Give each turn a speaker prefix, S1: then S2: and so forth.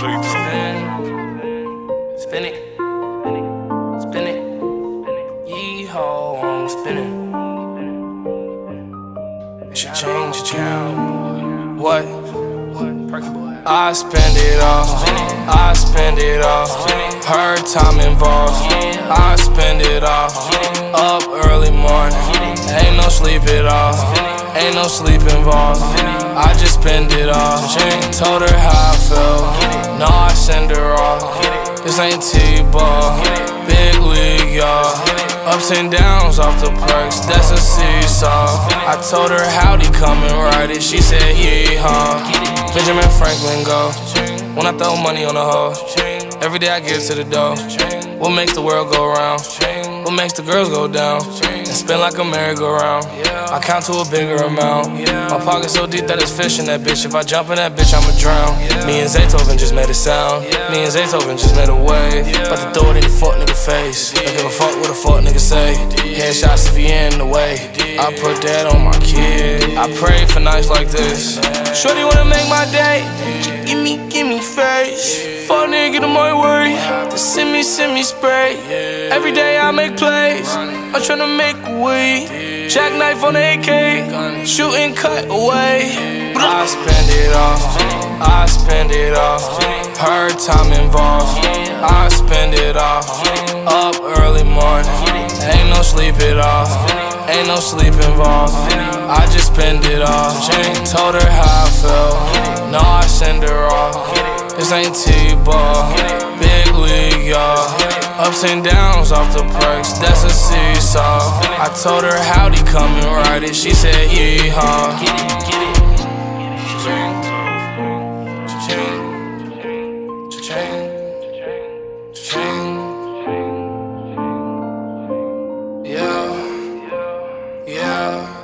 S1: Spin, spin it, spin it. Yeehaw, I'm spinning. It should change the channel. What? I spend it all. I spend it all. Her time involved. I spend it all. Up early morning. Ain't no sleep at all. Ain't no sleep involved. I just spend it all. She ain't Told her how I felt. No, I send her off. This ain't T-ball. Big league, y'all. Ups and downs off the perks, that's a seesaw. I told her howdy, come and ride it. She said yeehaw. Benjamin Franklin go. When I throw money on the hoe, every day I get to the dough. What makes the world go round? What makes the girls go down? And spin like a merry-go-round. I count to a bigger amount. My pocket so deep that it's fish in that bitch. If I jump in that bitch, I'ma drown. Me and Zaytoven just made a sound. Me and Zaytoven just made a wave. About to throw it in the fuck nigga face. Don't give a fuck what a fuck nigga say. Headshots if he in the way. I put that on my kid. I pray for nights like this. Shorty wanna make my day. Give me, give me face. Fuck nigga, get in my way. Just send me, send me spray. Every day I make plays. I'm tryna make way. Jackknife on the AK. Shooting cut away. I spend it all. I spend it all. Her time involved. I spend it all. Up early morning. Ain't no sleep at all. Ain't no sleep involved. I just spend it all. Told her how I felt. No, I send her off. This ain't T-ball. Big league, y'all. Ups and downs off the perks, that's a seesaw. I told her howdy, come and ride it. She said yeehaw. Cha-ching. Yeah. Yeah.